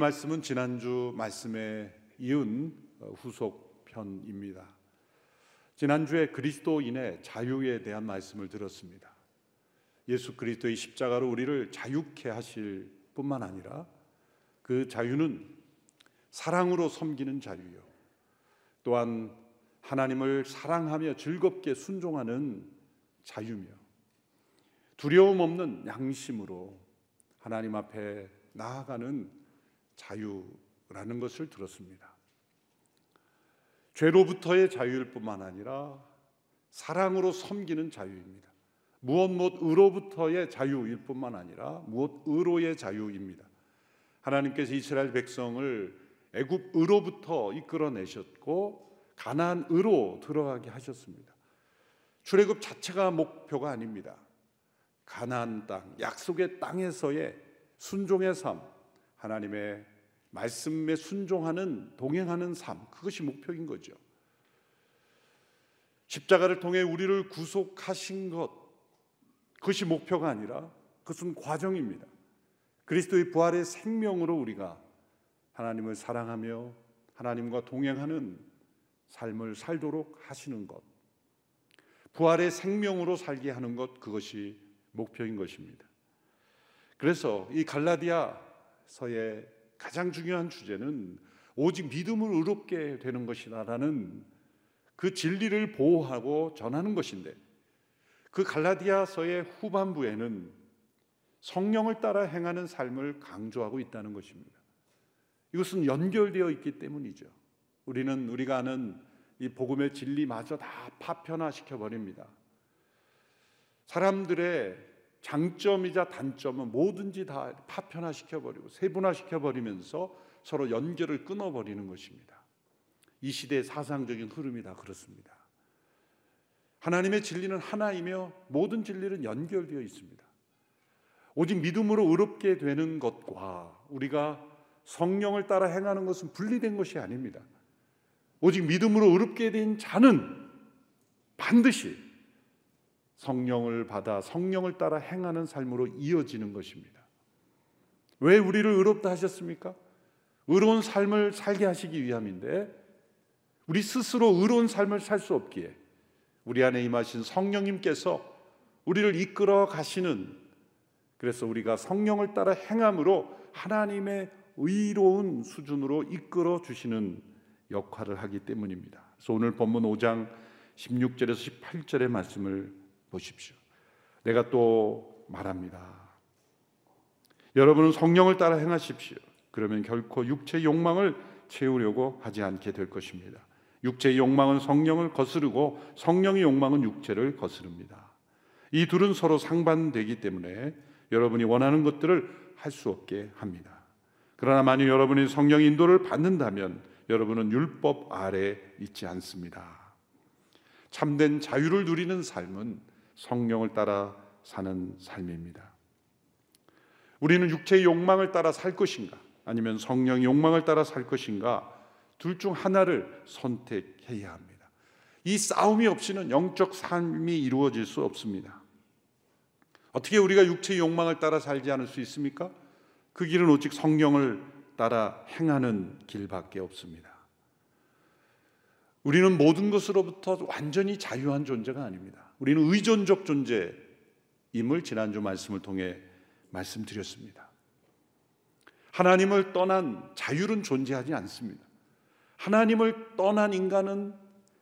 말씀은 지난주 말씀에 이은 어, 후속 편입니다. 지난주에 그리스도인의 자유에 대한 말씀을 들었습니다. 예수 그리스도의 십자가로 우리를 자유케 하실 뿐만 아니라 그 자유는 사랑으로 섬기는 자유요. 또한 하나님을 사랑하며 즐겁게 순종하는 자유며 두려움 없는 양심으로 하나님 앞에 나아가는 자유라는 것을 들었습니다. 죄로부터의 자유일 뿐만 아니라 사랑으로 섬기는 자유입니다. 무엇 무엇 의로부터의 자유일 뿐만 아니라 무엇 의로의 자유입니다. 하나님께서 이스라엘 백성을 애굽 의로부터 이끌어내셨고 가나안 의로 들어가게 하셨습니다. 출애굽 자체가 목표가 아닙니다. 가나안 땅, 약속의 땅에서의 순종의 삶, 하나님의 말씀에 순종하는 동행하는 삶, 그것이 목표인 거죠. 십자가를 통해 우리를 구속하신 것, 그것이 목표가 아니라 그것은 과정입니다. 그리스도의 부활의 생명으로 우리가 하나님을 사랑하며 하나님과 동행하는 삶을 살도록 하시는 것. 부활의 생명으로 살게 하는 것, 그것이 목표인 것입니다. 그래서 이 갈라디아서의 가장 중요한 주제는 오직 믿음을 의롭게 되는 것이다라는 그 진리를 보호하고 전하는 것인데 그 갈라디아서의 후반부에는 성령을 따라 행하는 삶을 강조하고 있다는 것입니다. 이것은 연결되어 있기 때문이죠. 우리는 우리가 아는 이 복음의 진리마저 다 파편화시켜 버립니다. 사람들의 장점이자 단점은 뭐든지 다 파편화 시켜 버리고 세분화 시켜 버리면서 서로 연결을 끊어 버리는 것입니다. 이 시대의 사상적인 흐름이 다 그렇습니다. 하나님의 진리는 하나이며 모든 진리는 연결되어 있습니다. 오직 믿음으로 의롭게 되는 것과 우리가 성령을 따라 행하는 것은 분리된 것이 아닙니다. 오직 믿음으로 의롭게 된 자는 반드시 성령을 받아 성령을 따라 행하는 삶으로 이어지는 것입니다. 왜 우리를 의롭다 하셨습니까? 의로운 삶을 살게 하시기 위함인데 우리 스스로 의로운 삶을 살 수 없기에 우리 안에 임하신 성령님께서 우리를 이끌어 가시는 그래서 우리가 성령을 따라 행함으로 하나님의 의로운 수준으로 이끌어 주시는 역할을 하기 때문입니다. 그래서 오늘 본문 5장 16절에서 18절의 말씀을 보십시오. 내가 또 말합니다. 여러분은 성령을 따라 행하십시오. 그러면 결코 육체의 욕망을 채우려고 하지 않게 될 것입니다. 육체의 욕망은 성령을 거스르고 성령의 욕망은 육체를 거스릅니다. 이 둘은 서로 상반되기 때문에 여러분이 원하는 것들을 할 수 없게 합니다. 그러나 만약 여러분이 성령 인도를 받는다면 여러분은 율법 아래 있지 않습니다. 참된 자유를 누리는 삶은 성령을 따라 사는 삶입니다. 우리는 육체의 욕망을 따라 살 것인가 아니면 성령의 욕망을 따라 살 것인가 둘 중 하나를 선택해야 합니다. 이 싸움이 없이는 영적 삶이 이루어질 수 없습니다. 어떻게 우리가 육체의 욕망을 따라 살지 않을 수 있습니까? 그 길은 오직 성령을 따라 행하는 길밖에 없습니다. 우리는 모든 것으로부터 완전히 자유한 존재가 아닙니다. 우리는 의존적 존재임을 지난주 말씀을 통해 말씀드렸습니다. 하나님을 떠난 자율은 존재하지 않습니다. 하나님을 떠난 인간은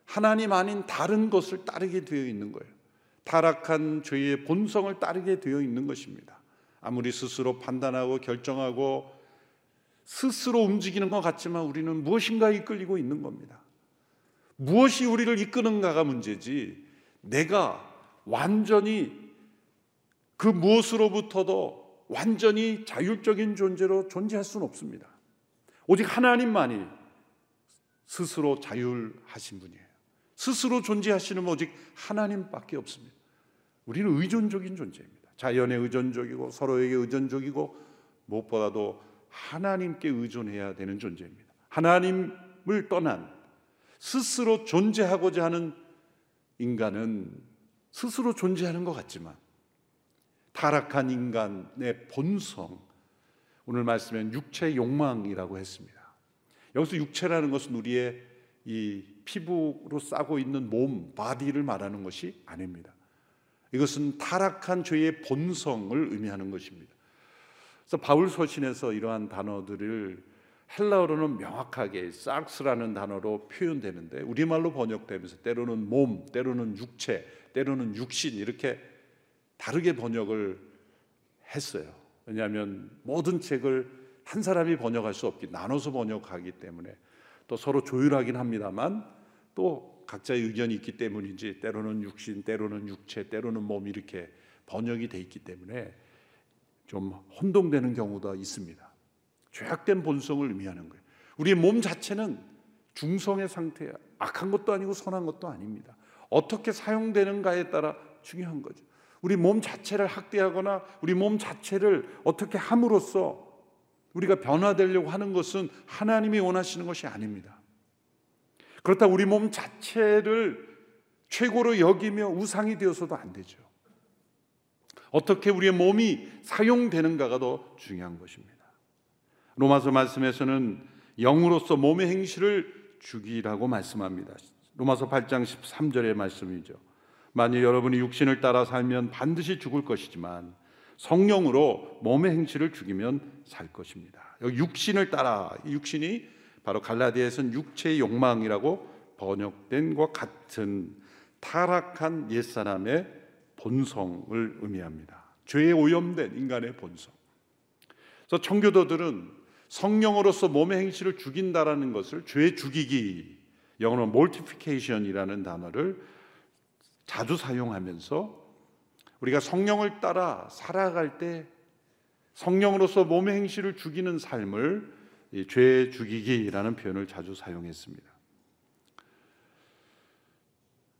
하나님 아닌 다른 것을 따르게 되어 있는 거예요. 타락한 죄의 본성을 따르게 되어 있는 것입니다. 아무리 스스로 판단하고 결정하고 스스로 움직이는 것 같지만 우리는 무엇인가 이끌리고 있는 겁니다. 무엇이 우리를 이끄는가가 문제지 내가 완전히 그 무엇으로부터도 완전히 자율적인 존재로 존재할 수는 없습니다. 오직 하나님만이 스스로 자율하신 분이에요. 스스로 존재하시는 오직 하나님밖에 없습니다. 우리는 의존적인 존재입니다. 자연에 의존적이고 서로에게 의존적이고 무엇보다도 하나님께 의존해야 되는 존재입니다. 하나님을 떠난 스스로 존재하고자 하는 인간은 스스로 존재하는 것 같지만 타락한 인간의 본성, 오늘 말씀엔 육체 욕망이라고 했습니다. 여기서 육체라는 것은 우리의 이 피부로 싸고 있는 몸, 바디를 말하는 것이 아닙니다. 이것은 타락한 죄의 본성을 의미하는 것입니다. 그래서 바울 서신에서 이러한 단어들을 헬라어로는 명확하게 싹스라는 단어로 표현되는데 우리말로 번역되면서 때로는 몸, 때로는 육체, 때로는 육신 이렇게 다르게 번역을 했어요. 왜냐하면 모든 책을 한 사람이 번역할 수 없기 나눠서 번역하기 때문에 또 서로 조율하긴 합니다만 또 각자의 의견이 있기 때문인지 때로는 육신, 때로는 육체, 때로는 몸 이렇게 번역이 돼 있기 때문에 좀 혼동되는 경우도 있습니다. 죄악된 본성을 의미하는 거예요. 우리의 몸 자체는 중성의 상태야. 악한 것도 아니고 선한 것도 아닙니다. 어떻게 사용되는가에 따라 중요한 거죠. 우리 몸 자체를 학대하거나 우리 몸 자체를 어떻게 함으로써 우리가 변화되려고 하는 것은 하나님이 원하시는 것이 아닙니다. 그렇다 우리 몸 자체를 최고로 여기며 우상이 되어서도 안 되죠. 어떻게 우리의 몸이 사용되는가가 더 중요한 것입니다. 로마서 말씀에서는 영으로서 몸의 행실을 죽이라고 말씀합니다. 로마서 8장 13절의 말씀이죠. 만일 여러분이 육신을 따라 살면 반드시 죽을 것이지만 성령으로 몸의 행실을 죽이면 살 것입니다. 육신을 따라 육신이 바로 갈라디아에서는 육체의 욕망이라고 번역된 것 같은 타락한 옛사람의 본성을 의미합니다. 죄에 오염된 인간의 본성. 그래서 청교도들은 성령으로서 몸의 행실을 죽인다라는 것을 죄 죽이기 영어로 mortification이라는 단어를 자주 사용하면서 우리가 성령을 따라 살아갈 때 성령으로서 몸의 행실을 죽이는 삶을 죄 죽이기라는 표현을 자주 사용했습니다.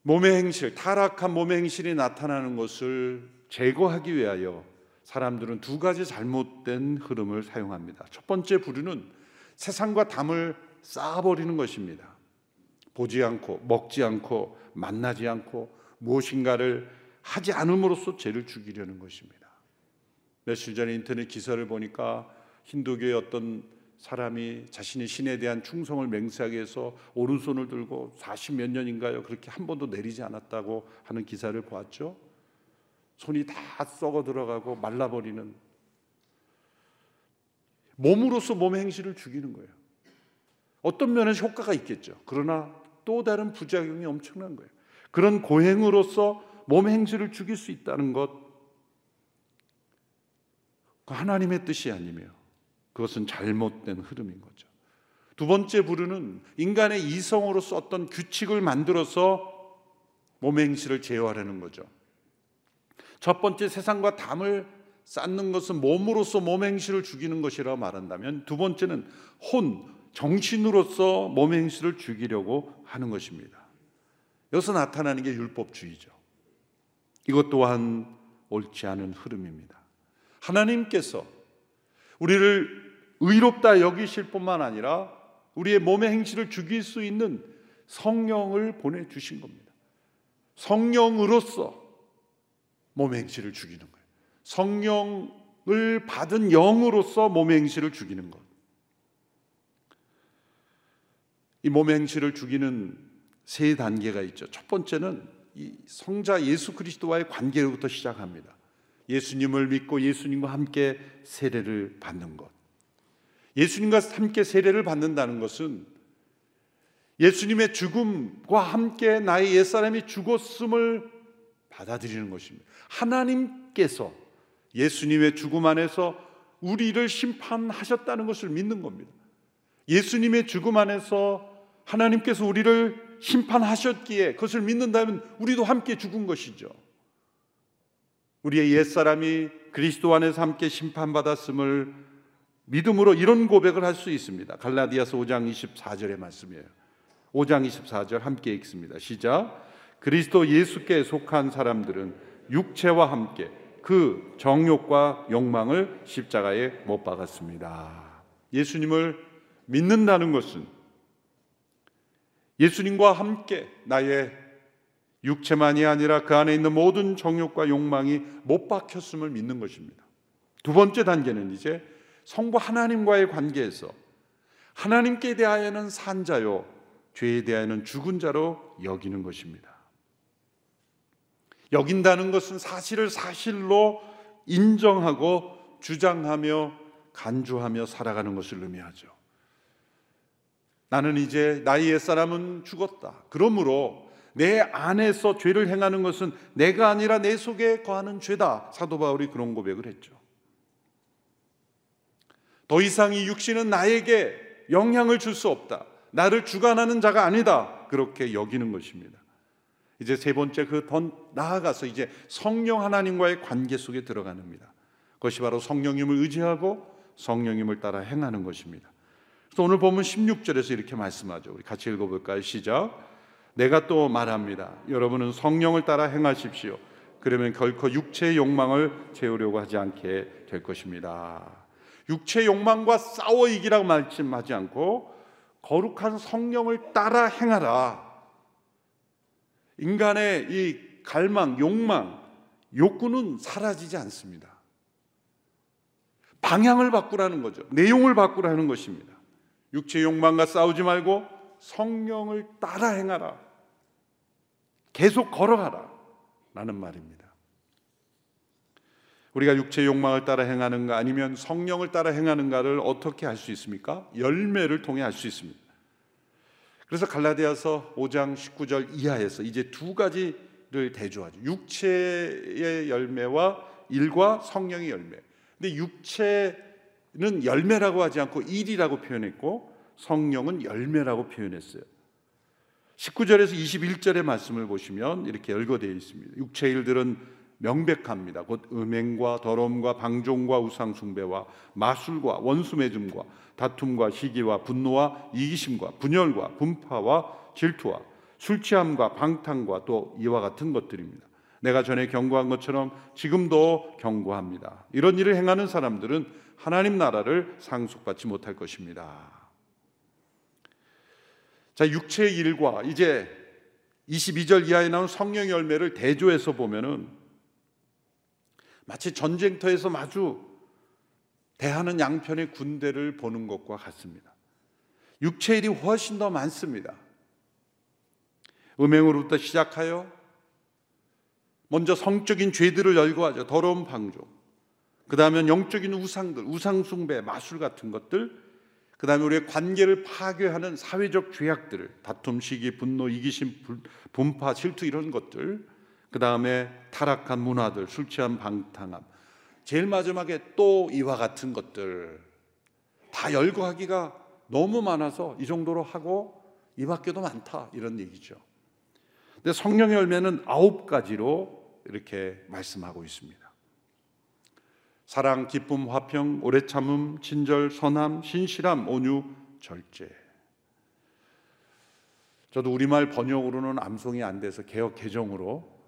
몸의 행실, 타락한 몸의 행실이 나타나는 것을 제거하기 위하여 사람들은 두 가지 잘못된 흐름을 사용합니다. 첫 번째 부류는 세상과 담을 쌓아버리는 것입니다. 보지 않고, 먹지 않고, 만나지 않고, 무엇인가를 하지 않음으로써 죄를 죽이려는 것입니다. 며칠 전에 인터넷 기사를 보니까 힌두교의 어떤 사람이 자신의 신에 대한 충성을 맹세하기 위해서 오른손을 들고 40 몇 년인가요? 그렇게 한 번도 내리지 않았다고 하는 기사를 보았죠. 손이 다 썩어 들어가고 말라버리는 몸으로서 몸의 행실을 죽이는 거예요. 어떤 면에서 효과가 있겠죠. 그러나 또 다른 부작용이 엄청난 거예요. 그런 고행으로서 몸의 행실을 죽일 수 있다는 것, 그 하나님의 뜻이 아니며 그것은 잘못된 흐름인 거죠. 두 번째 부류는 인간의 이성으로서 어떤 규칙을 만들어서 몸의 행실을 제어하려는 거죠. 첫 번째 세상과 담을 쌓는 것은 몸으로서 몸의 행실을 죽이는 것이라고 말한다면 두 번째는 혼, 정신으로서 몸의 행실을 죽이려고 하는 것입니다. 여기서 나타나는 게 율법주의죠. 이것 또한 옳지 않은 흐름입니다. 하나님께서 우리를 의롭다 여기실 뿐만 아니라 우리의 몸의 행실을 죽일 수 있는 성령을 보내주신 겁니다. 성령으로서 몸의 행실을 죽이는 거예요. 성령을 받은 영으로서 몸의 행실을 죽이는 것. 이 몸의 행실을 죽이는 세 단계가 있죠. 첫 번째는 이 성자 예수 그리스도와의 관계로부터 시작합니다. 예수님을 믿고 예수님과 함께 세례를 받는 것. 예수님과 함께 세례를 받는다는 것은 예수님의 죽음과 함께 나의 옛사람이 죽었음을 받아들이는 것입니다. 하나님께서 예수님의 죽음 안에서 우리를 심판하셨다는 것을 믿는 겁니다. 예수님의 죽음 안에서 하나님께서 우리를 심판하셨기에 그것을 믿는다면 우리도 함께 죽은 것이죠. 우리의 옛사람이 그리스도 안에서 함께 심판받았음을 믿음으로 이런 고백을 할 수 있습니다. 갈라디아서 5장 24절의 말씀이에요. 5장 24절 함께 읽습니다. 시작. 그리스도 예수께 속한 사람들은 육체와 함께 그 정욕과 욕망을 십자가에 못 박았습니다. 예수님을 믿는다는 것은 예수님과 함께 나의 육체만이 아니라 그 안에 있는 모든 정욕과 욕망이 못 박혔음을 믿는 것입니다. 두 번째 단계는 이제 성부 하나님과의 관계에서 하나님께 대하여는 산자요 죄에 대하여는 죽은 자로 여기는 것입니다. 여긴다는 것은 사실을 사실로 인정하고 주장하며 간주하며 살아가는 것을 의미하죠. 나는 이제 나의 옛사람은 죽었다. 그러므로 내 안에서 죄를 행하는 것은 내가 아니라 내 속에 거하는 죄다. 사도 바울이 그런 고백을 했죠. 더 이상 이 육신은 나에게 영향을 줄 수 없다. 나를 주관하는 자가 아니다. 그렇게 여기는 것입니다. 이제 세 번째 그 더 나아가서 이제 성령 하나님과의 관계 속에 들어가는니다 그것이 바로 성령님을 의지하고 성령님을 따라 행하는 것입니다. 그래서 오늘 보면 16절에서 이렇게 말씀하죠. 우리 같이 읽어볼까요? 시작. 내가 또 말합니다. 여러분은 성령을 따라 행하십시오. 그러면 결코 육체의 욕망을 채우려고 하지 않게 될 것입니다. 육체 욕망과 싸워 이기라고 말씀하지 않고 거룩한 성령을 따라 행하라. 인간의 이 갈망, 욕망, 욕구는 사라지지 않습니다. 방향을 바꾸라는 거죠. 내용을 바꾸라는 것입니다. 육체 욕망과 싸우지 말고 성령을 따라 행하라. 계속 걸어가라. 라는 말입니다. 우리가 육체 욕망을 따라 행하는가 아니면 성령을 따라 행하는가를 어떻게 할수 있습니까? 열매를 통해 할수 있습니다. 그래서 갈라디아서 5장 19절 이하에서 이제 두 가지를 대조하죠. 육체의 열매와 일과 성령의 열매. 근데 육체는 열매라고 하지 않고 일이라고 표현했고 성령은 열매라고 표현했어요. 19절에서 21절의 말씀을 보시면 이렇게 열거되어 있습니다. 육체 일들은 명백합니다. 곧 음행과 더러움과 방종과 우상 숭배와 마술과 원수 맺음과 다툼과 시기와 분노와 이기심과 분열과 분파와 질투와 술 취함과 방탕과 또 이와 같은 것들입니다. 내가 전에 경고한 것처럼 지금도 경고합니다. 이런 일을 행하는 사람들은 하나님 나라를 상속받지 못할 것입니다. 자, 육체의 일과 이제 22절 이하에 나온 성령 열매를 대조해서 보면은 마치 전쟁터에서 마주 대하는 양편의 군대를 보는 것과 같습니다. 육체일이 훨씬 더 많습니다. 음행으로부터 시작하여 먼저 성적인 죄들을 열거하죠. 더러운 방종. 그 다음에 영적인 우상들, 우상숭배, 마술 같은 것들. 그 다음에 우리의 관계를 파괴하는 사회적 죄악들을, 다툼, 시기, 분노, 이기심, 분파, 질투 이런 것들. 그 다음에 타락한 문화들, 술 취한 방탕함. 제일 마지막에 또 이와 같은 것들 다 열거하기가 너무 많아서 이 정도로 하고 이 밖에도 많다 이런 얘기죠. 근데 성령의 열매는 아홉 가지로 이렇게 말씀하고 있습니다. 사랑, 기쁨, 화평, 오래 참음, 친절, 선함, 신실함, 온유, 절제. 저도 우리말 번역으로는 암송이 안 돼서 개혁 개정으로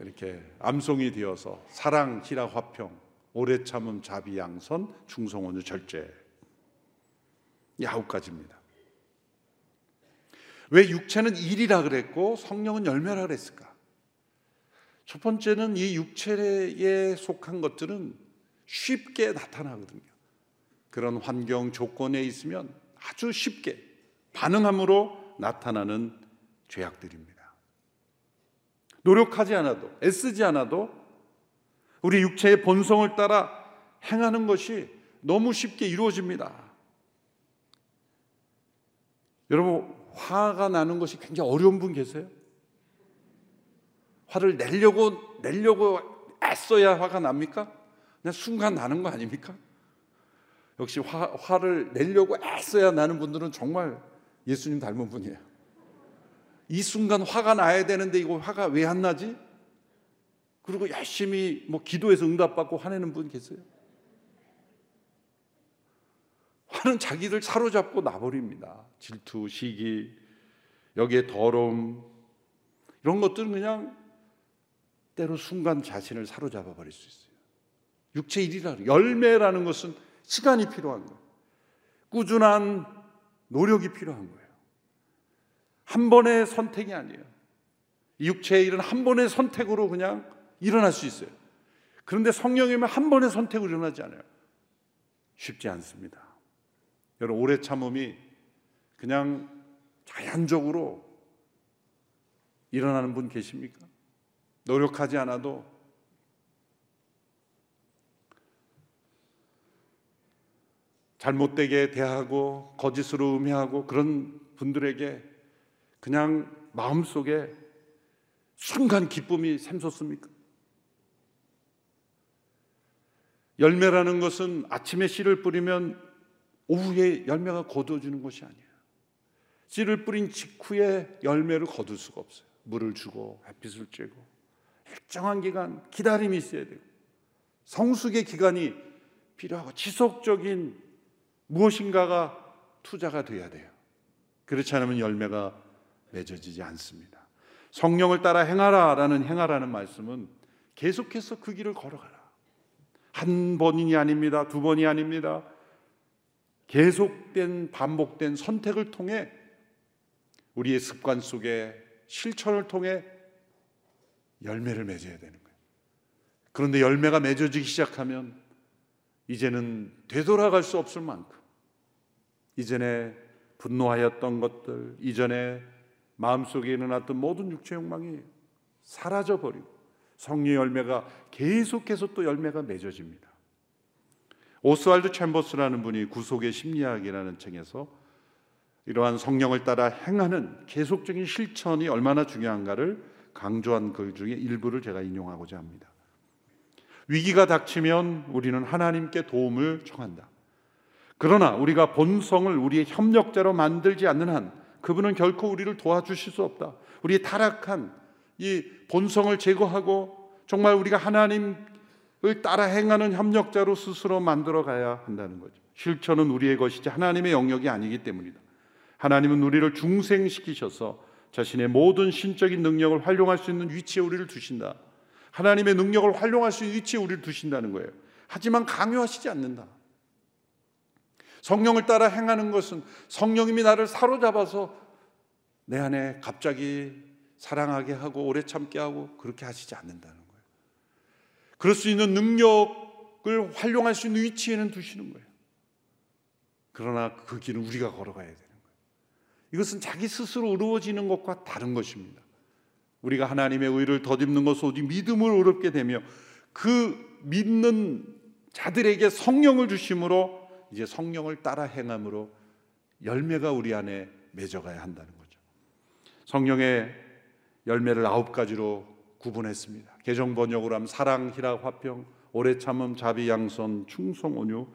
이렇게 암송이 되어서 사랑, 희락, 화평, 오래 참음, 자비, 양선, 충성, 온유, 절제 이 아홉 가지입니다. 왜 육체는 일이라 그랬고 성령은 열매라 그랬을까? 첫 번째는 이 육체에 속한 것들은 쉽게 나타나거든요. 그런 환경 조건에 있으면 아주 쉽게 반응함으로 나타나는 죄악들입니다. 노력하지 않아도 애쓰지 않아도 우리 육체의 본성을 따라 행하는 것이 너무 쉽게 이루어집니다. 여러분 화가 나는 것이 굉장히 어려운 분 계세요? 화를 내려고 내려고 애써야 화가 납니까? 그냥 순간 나는 거 아닙니까? 역시 화, 화를 내려고 애써야 나는 분들은 정말 예수님 닮은 분이에요. 이 순간 화가 나야 되는데 이거 화가 왜 안 나지? 그리고 열심히 뭐 기도해서 응답받고 화내는 분 계세요? 화는 자기들 사로잡고 나버립니다. 질투, 시기, 여기에 더러움, 이런 것들은 그냥 때로 순간 자신을 사로잡아 버릴 수 있어요. 육체 일이라 열매라는 것은 시간이 필요한 거예요. 꾸준한 노력이 필요한 거예요. 한 번의 선택이 아니에요. 육체의 일은 한 번의 선택으로 그냥 일어날 수 있어요. 그런데 성령이면 한 번의 선택으로 일어나지 않아요. 쉽지 않습니다. 여러분 오래 참음이 그냥 자연적으로 일어나는 분 계십니까? 노력하지 않아도 잘못되게 대하고 거짓으로 음해하고 그런 분들에게 그냥 마음속에 순간 기쁨이 샘솟습니까? 열매라는 것은 아침에 씨를 뿌리면 오후에 열매가 거두어지는 것이 아니에요. 씨를 뿌린 직후에 열매를 거둘 수가 없어요. 물을 주고 햇빛을 쬐고 일정한 기간 기다림이 있어야 되고 성숙의 기간이 필요하고 지속적인 무엇인가가 투자가 돼야 돼요. 그렇지 않으면 열매가 맺어지지 않습니다. 성령을 따라 행하라라는 행하라는 말씀은 계속해서 그 길을 걸어가라. 한 번이 아닙니다. 두 번이 아닙니다. 계속된 반복된 선택을 통해 우리의 습관 속에 실천을 통해 열매를 맺어야 되는 거예요. 그런데 열매가 맺어지기 시작하면 이제는 되돌아갈 수 없을 만큼 이전에 분노하였던 것들, 이전에 마음속에 일어났던 모든 육체 욕망이 사라져 버리고 성령 열매가 계속해서 또 열매가 맺어집니다. 오스왈드 챔버스라는 분이 구속의 심리학이라는 책에서 이러한 성령을 따라 행하는 계속적인 실천이 얼마나 중요한가를 강조한 글 중에 일부를 제가 인용하고자 합니다. 위기가 닥치면 우리는 하나님께 도움을 청한다. 그러나 우리가 본성을 우리의 협력자로 만들지 않는 한 그분은 결코 우리를 도와주실 수 없다. 우리의 타락한 이 본성을 제거하고 정말 우리가 하나님을 따라 행하는 협력자로 스스로 만들어 가야 한다는 거죠. 실천은 우리의 것이지 하나님의 영역이 아니기 때문이다. 하나님은 우리를 중생시키셔서 자신의 모든 신적인 능력을 활용할 수 있는 위치에 우리를 두신다. 하나님의 능력을 활용할 수 있는 위치에 우리를 두신다는 거예요. 하지만 강요하시지 않는다. 성령을 따라 행하는 것은 성령님이 나를 사로잡아서 내 안에 갑자기 사랑하게 하고 오래 참게 하고 그렇게 하시지 않는다는 거예요. 그럴 수 있는 능력을 활용할 수 있는 위치에는 두시는 거예요. 그러나 그 길은 우리가 걸어가야 되는 거예요. 이것은 자기 스스로 어려워지는 것과 다른 것입니다. 우리가 하나님의 의를 덧입는 것 오직 믿음을 어렵게 되며 그 믿는 자들에게 성령을 주심으로 이제 성령을 따라 행함으로 열매가 우리 안에 맺어가야 한다는 거죠. 성령의 열매를 아홉 가지로 구분했습니다. 개정 번역으로 하면 사랑, 희락, 화평, 오래 참음, 자비, 양선, 충성, 온유,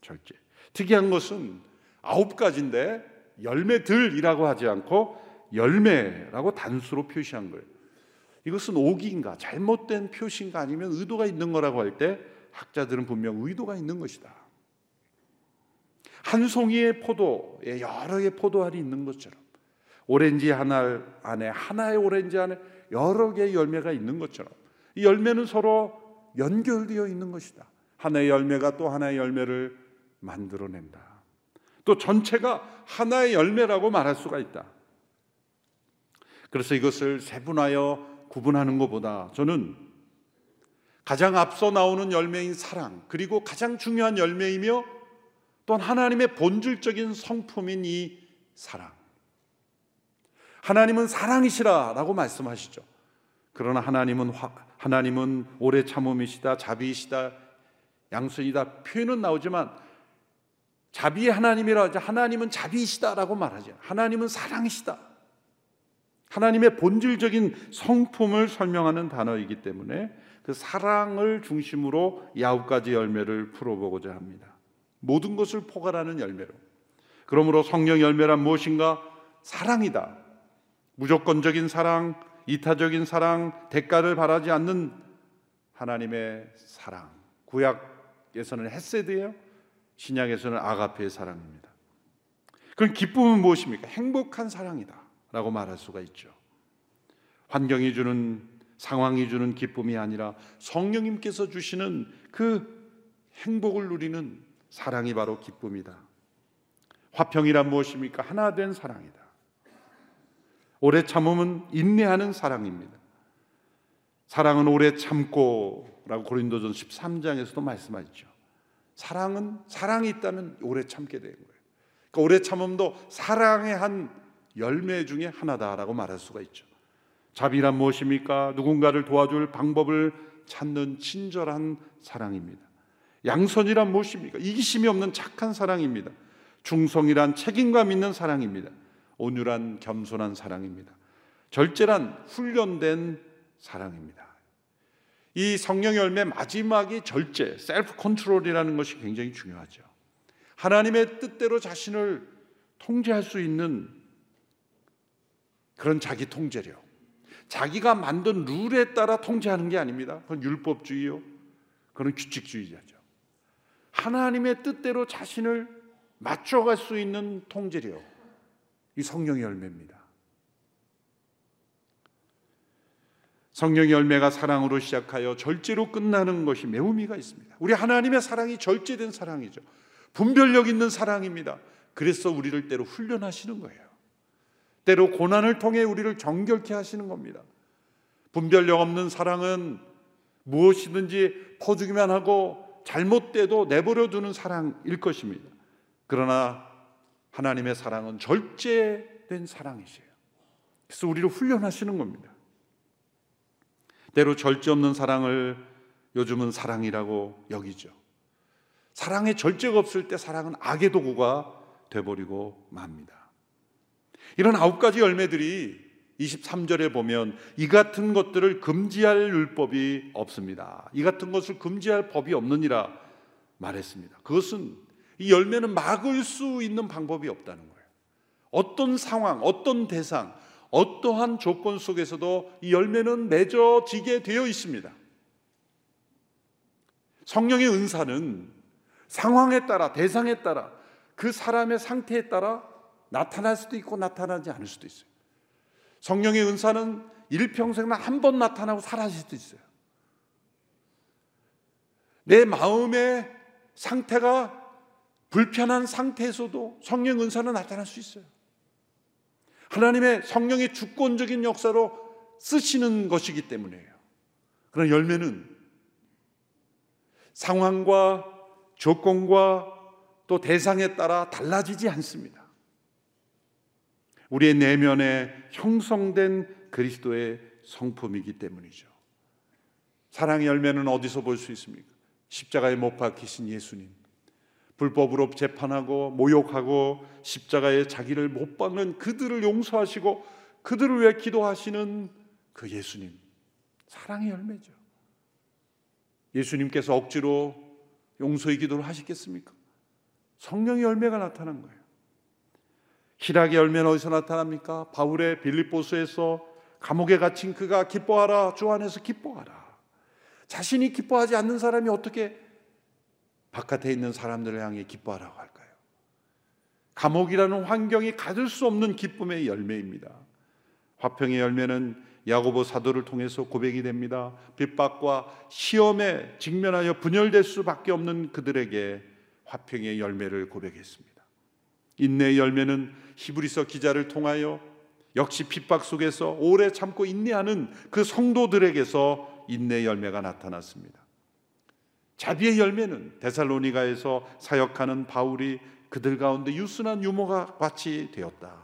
절제. 특이한 것은 아홉 가지인데 열매들이라고 하지 않고 열매라고 단수로 표시한 거예요. 이것은 오기인가 잘못된 표시인가 아니면 의도가 있는 거라고 할 때 학자들은 분명 의도가 있는 것이다. 한 송이의 포도에 여러 개의 포도알이 있는 것처럼 오렌지 하나 안에 하나의 오렌지 안에 여러 개의 열매가 있는 것처럼 이 열매는 서로 연결되어 있는 것이다. 하나의 열매가 또 하나의 열매를 만들어낸다. 또 전체가 하나의 열매라고 말할 수가 있다. 그래서 이것을 세분하여 구분하는 것보다 저는 가장 앞서 나오는 열매인 사랑, 그리고 가장 중요한 열매이며 또한 하나님의 본질적인 성품인 이 사랑. 하나님은 사랑이시라라고 말씀하시죠. 그러나 하나님은 화, 하나님은 오래 참음이시다, 자비이시다, 양선이다 표현은 나오지만 자비의 하나님이라 하지 하나님은 자비이시다라고 말하죠. 하나님은 사랑이시다. 하나님의 본질적인 성품을 설명하는 단어이기 때문에 그 사랑을 중심으로 가지 열매를 풀어보고자 합니다. 모든 것을 포괄하는 열매로. 그러므로 성령 열매란 무엇인가? 사랑이다. 무조건적인 사랑, 이타적인 사랑, 대가를 바라지 않는 하나님의 사랑. 구약에서는 헤세드예요. 신약에서는 아가페의 사랑입니다. 그럼 기쁨은 무엇입니까? 행복한 사랑이다. 라고 말할 수가 있죠. 환경이 주는 상황이 주는 기쁨이 아니라 성령님께서 주시는 그 행복을 누리는 사랑이 바로 기쁨이다. 화평이란 무엇입니까? 하나 된 사랑이다. 오래 참음은 인내하는 사랑입니다. 사랑은 오래 참고라고 고린도전 13장에서도 말씀하죠. 사랑은 사랑이 있다면 오래 참게 되는 거예요. 그러니까 오래 참음도 사랑의 한 열매 중에 하나다라고 말할 수가 있죠. 자비란 무엇입니까? 누군가를 도와줄 방법을 찾는 친절한 사랑입니다. 양선이란 무엇입니까? 이기심이 없는 착한 사랑입니다. 중성이란 책임감 있는 사랑입니다. 온유란 겸손한 사랑입니다. 절제란 훈련된 사랑입니다. 이 성령 열매 마지막이 절제, 셀프 컨트롤이라는 것이 굉장히 중요하죠. 하나님의 뜻대로 자신을 통제할 수 있는 그런 자기 통제력. 자기가 만든 룰에 따라 통제하는 게 아닙니다. 그건 율법주의요. 그건 규칙주의자죠. 하나님의 뜻대로 자신을 맞춰갈 수 있는 통제력. 이 성령의 열매입니다. 성령의 열매가 사랑으로 시작하여 절제로 끝나는 것이 매우 의미가 있습니다. 우리 하나님의 사랑이 절제된 사랑이죠. 분별력 있는 사랑입니다. 그래서 우리를 때로 훈련하시는 거예요. 때로 고난을 통해 우리를 정결케 하시는 겁니다. 분별력 없는 사랑은 무엇이든지 퍼주기만 하고 잘못돼도 내버려 두는 사랑일 것입니다. 그러나 하나님의 사랑은 절제된 사랑이세요. 그래서 우리를 훈련하시는 겁니다. 때로 절제 없는 사랑을 요즘은 사랑이라고 여기죠. 사랑에 절제가 없을 때 사랑은 악의 도구가 돼버리고 맙니다. 이런 아홉 가지 열매들이 23절에 보면 이 같은 것들을 금지할 율법이 없습니다. 이 같은 것을 금지할 법이 없느니라 말했습니다. 그것은 이 열매는 막을 수 있는 방법이 없다는 거예요. 어떤 상황, 어떤 대상, 어떠한 조건 속에서도 이 열매는 맺어지게 되어 있습니다. 성령의 은사는 상황에 따라, 대상에 따라, 그 사람의 상태에 따라 나타날 수도 있고 나타나지 않을 수도 있어요. 성령의 은사는 일평생만 한 번 나타나고 사라질 수도 있어요. 내 마음의 상태가 불편한 상태에서도 성령 은사는 나타날 수 있어요. 하나님의 성령의 주권적인 역사로 쓰시는 것이기 때문이에요. 그런 열매는 상황과 조건과 또 대상에 따라 달라지지 않습니다. 우리의 내면에 형성된 그리스도의 성품이기 때문이죠. 사랑의 열매는 어디서 볼 수 있습니까? 십자가에 못 박히신 예수님. 불법으로 재판하고 모욕하고 십자가에 자기를 못 박는 그들을 용서하시고 그들을 위해 기도하시는 그 예수님. 사랑의 열매죠. 예수님께서 억지로 용서의 기도를 하시겠습니까? 성령의 열매가 나타난 거예요. 희락의 열매는 어디서 나타납니까? 바울의 빌립보스에서 감옥에 갇힌 그가 기뻐하라 주 안에서 기뻐하라. 자신이 기뻐하지 않는 사람이 어떻게 바깥에 있는 사람들을 향해 기뻐하라고 할까요? 감옥이라는 환경이 가질 수 없는 기쁨의 열매입니다. 화평의 열매는 야고보 사도를 통해서 고백이 됩니다. 핍박과 시험에 직면하여 분열될 수밖에 없는 그들에게 화평의 열매를 고백했습니다. 인내의 열매는 히브리서 기자를 통하여 역시 핍박 속에서 오래 참고 인내하는 그 성도들에게서 인내의 열매가 나타났습니다. 자비의 열매는 데살로니가에서 사역하는 바울이 그들 가운데 유순한 유모가 같이 되었다.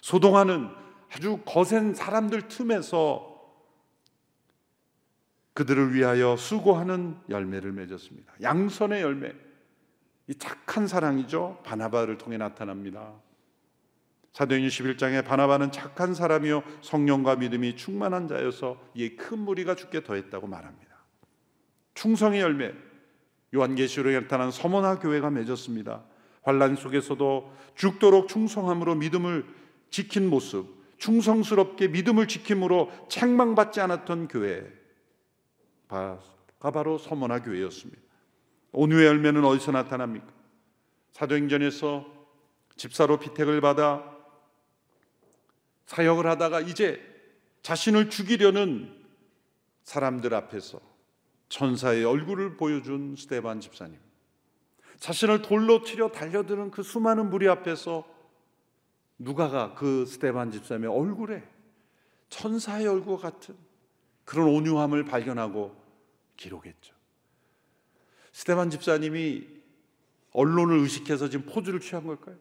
소동하는 아주 거센 사람들 틈에서 그들을 위하여 수고하는 열매를 맺었습니다. 양선의 열매. 이 착한 사랑이죠. 바나바를 통해 나타납니다. 사도행전 11장에 바나바는 착한 사람이요 성령과 믿음이 충만한 자여서 이에 큰 무리가 죽게 더했다고 말합니다. 충성의 열매 요한계시록에 나타난 서머나 교회가 맺었습니다. 환란 속에서도 죽도록 충성함으로 믿음을 지킨 모습, 충성스럽게 믿음을 지킴으로 책망받지 않았던 교회가 바로 서머나 교회였습니다. 온유의 열매는 어디서 나타납니까? 사도행전에서 집사로 피택을 받아 사역을 하다가 이제 자신을 죽이려는 사람들 앞에서 천사의 얼굴을 보여준 스테반 집사님. 자신을 돌로 치려 달려드는 그 수많은 무리 앞에서 누가가 그 스테반 집사님의 얼굴에 천사의 얼굴 같은 그런 온유함을 발견하고 기록했죠. 스테반 집사님이 언론을 의식해서 지금 포즈를 취한 걸까요?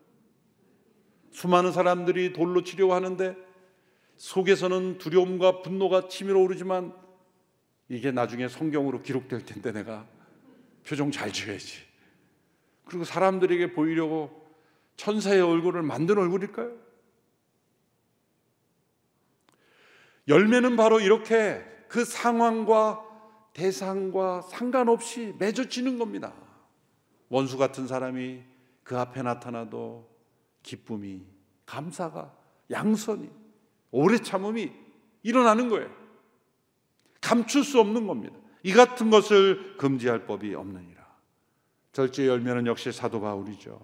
수많은 사람들이 돌로 치려고 하는데 속에서는 두려움과 분노가 치밀어 오르지만 이게 나중에 성경으로 기록될 텐데 내가 표정 잘 지어야지. 그리고 사람들에게 보이려고 천사의 얼굴을 만든 얼굴일까요? 열매는 바로 이렇게 그 상황과 대상과 상관없이 맺어지는 겁니다. 원수 같은 사람이 그 앞에 나타나도 기쁨이, 감사가, 양선이, 오래 참음이 일어나는 거예요. 감출 수 없는 겁니다. 이 같은 것을 금지할 법이 없느니라. 절제 열매는 역시 사도 바울이죠.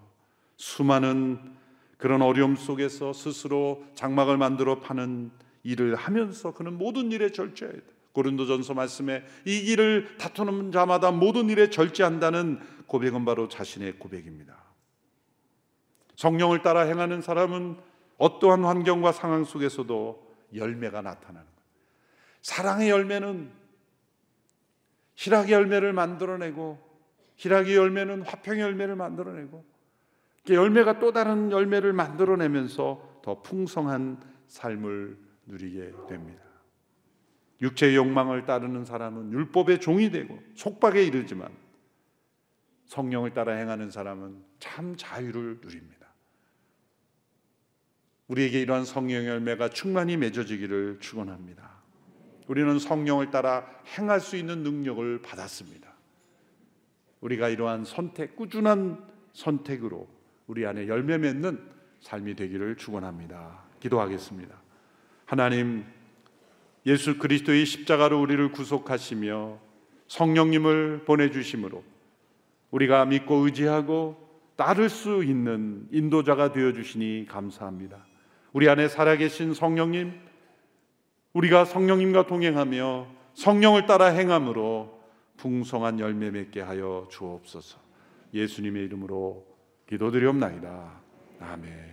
수많은 그런 어려움 속에서 스스로 장막을 만들어 파는 일을 하면서 그는 모든 일에 절제해야 돼. 고린도전서 말씀에 이 길을 다투는 자마다 모든 일에 절제한다는 고백은 바로 자신의 고백입니다. 성령을 따라 행하는 사람은 어떠한 환경과 상황 속에서도 열매가 나타나는 거예요. 사랑의 열매는 희락의 열매를 만들어내고 희락의 열매는 화평의 열매를 만들어내고 열매가 또 다른 열매를 만들어내면서 더 풍성한 삶을 누리게 됩니다. 육체의 욕망을 따르는 사람은 율법의 종이 되고 속박에 이르지만 성령을 따라 행하는 사람은 참 자유를 누립니다. 우리에게 이러한 성령 열매가 충만히 맺어지기를 축원합니다. 우리는 성령을 따라 행할 수 있는 능력을 받았습니다. 우리가 이러한 선택, 꾸준한 선택으로 우리 안에 열매 맺는 삶이 되기를 축원합니다. 기도하겠습니다. 하나님 예수 그리스도의 십자가로 우리를 구속하시며 성령님을 보내 주심으로 우리가 믿고 의지하고 따를 수 있는 인도자가 되어 주시니 감사합니다. 우리 안에 살아계신 성령님 우리가 성령님과 동행하며 성령을 따라 행함으로 풍성한 열매 맺게 하여 주옵소서. 예수님의 이름으로 기도드리옵나이다. 아멘.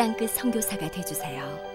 땅끝 성교사가 되주세요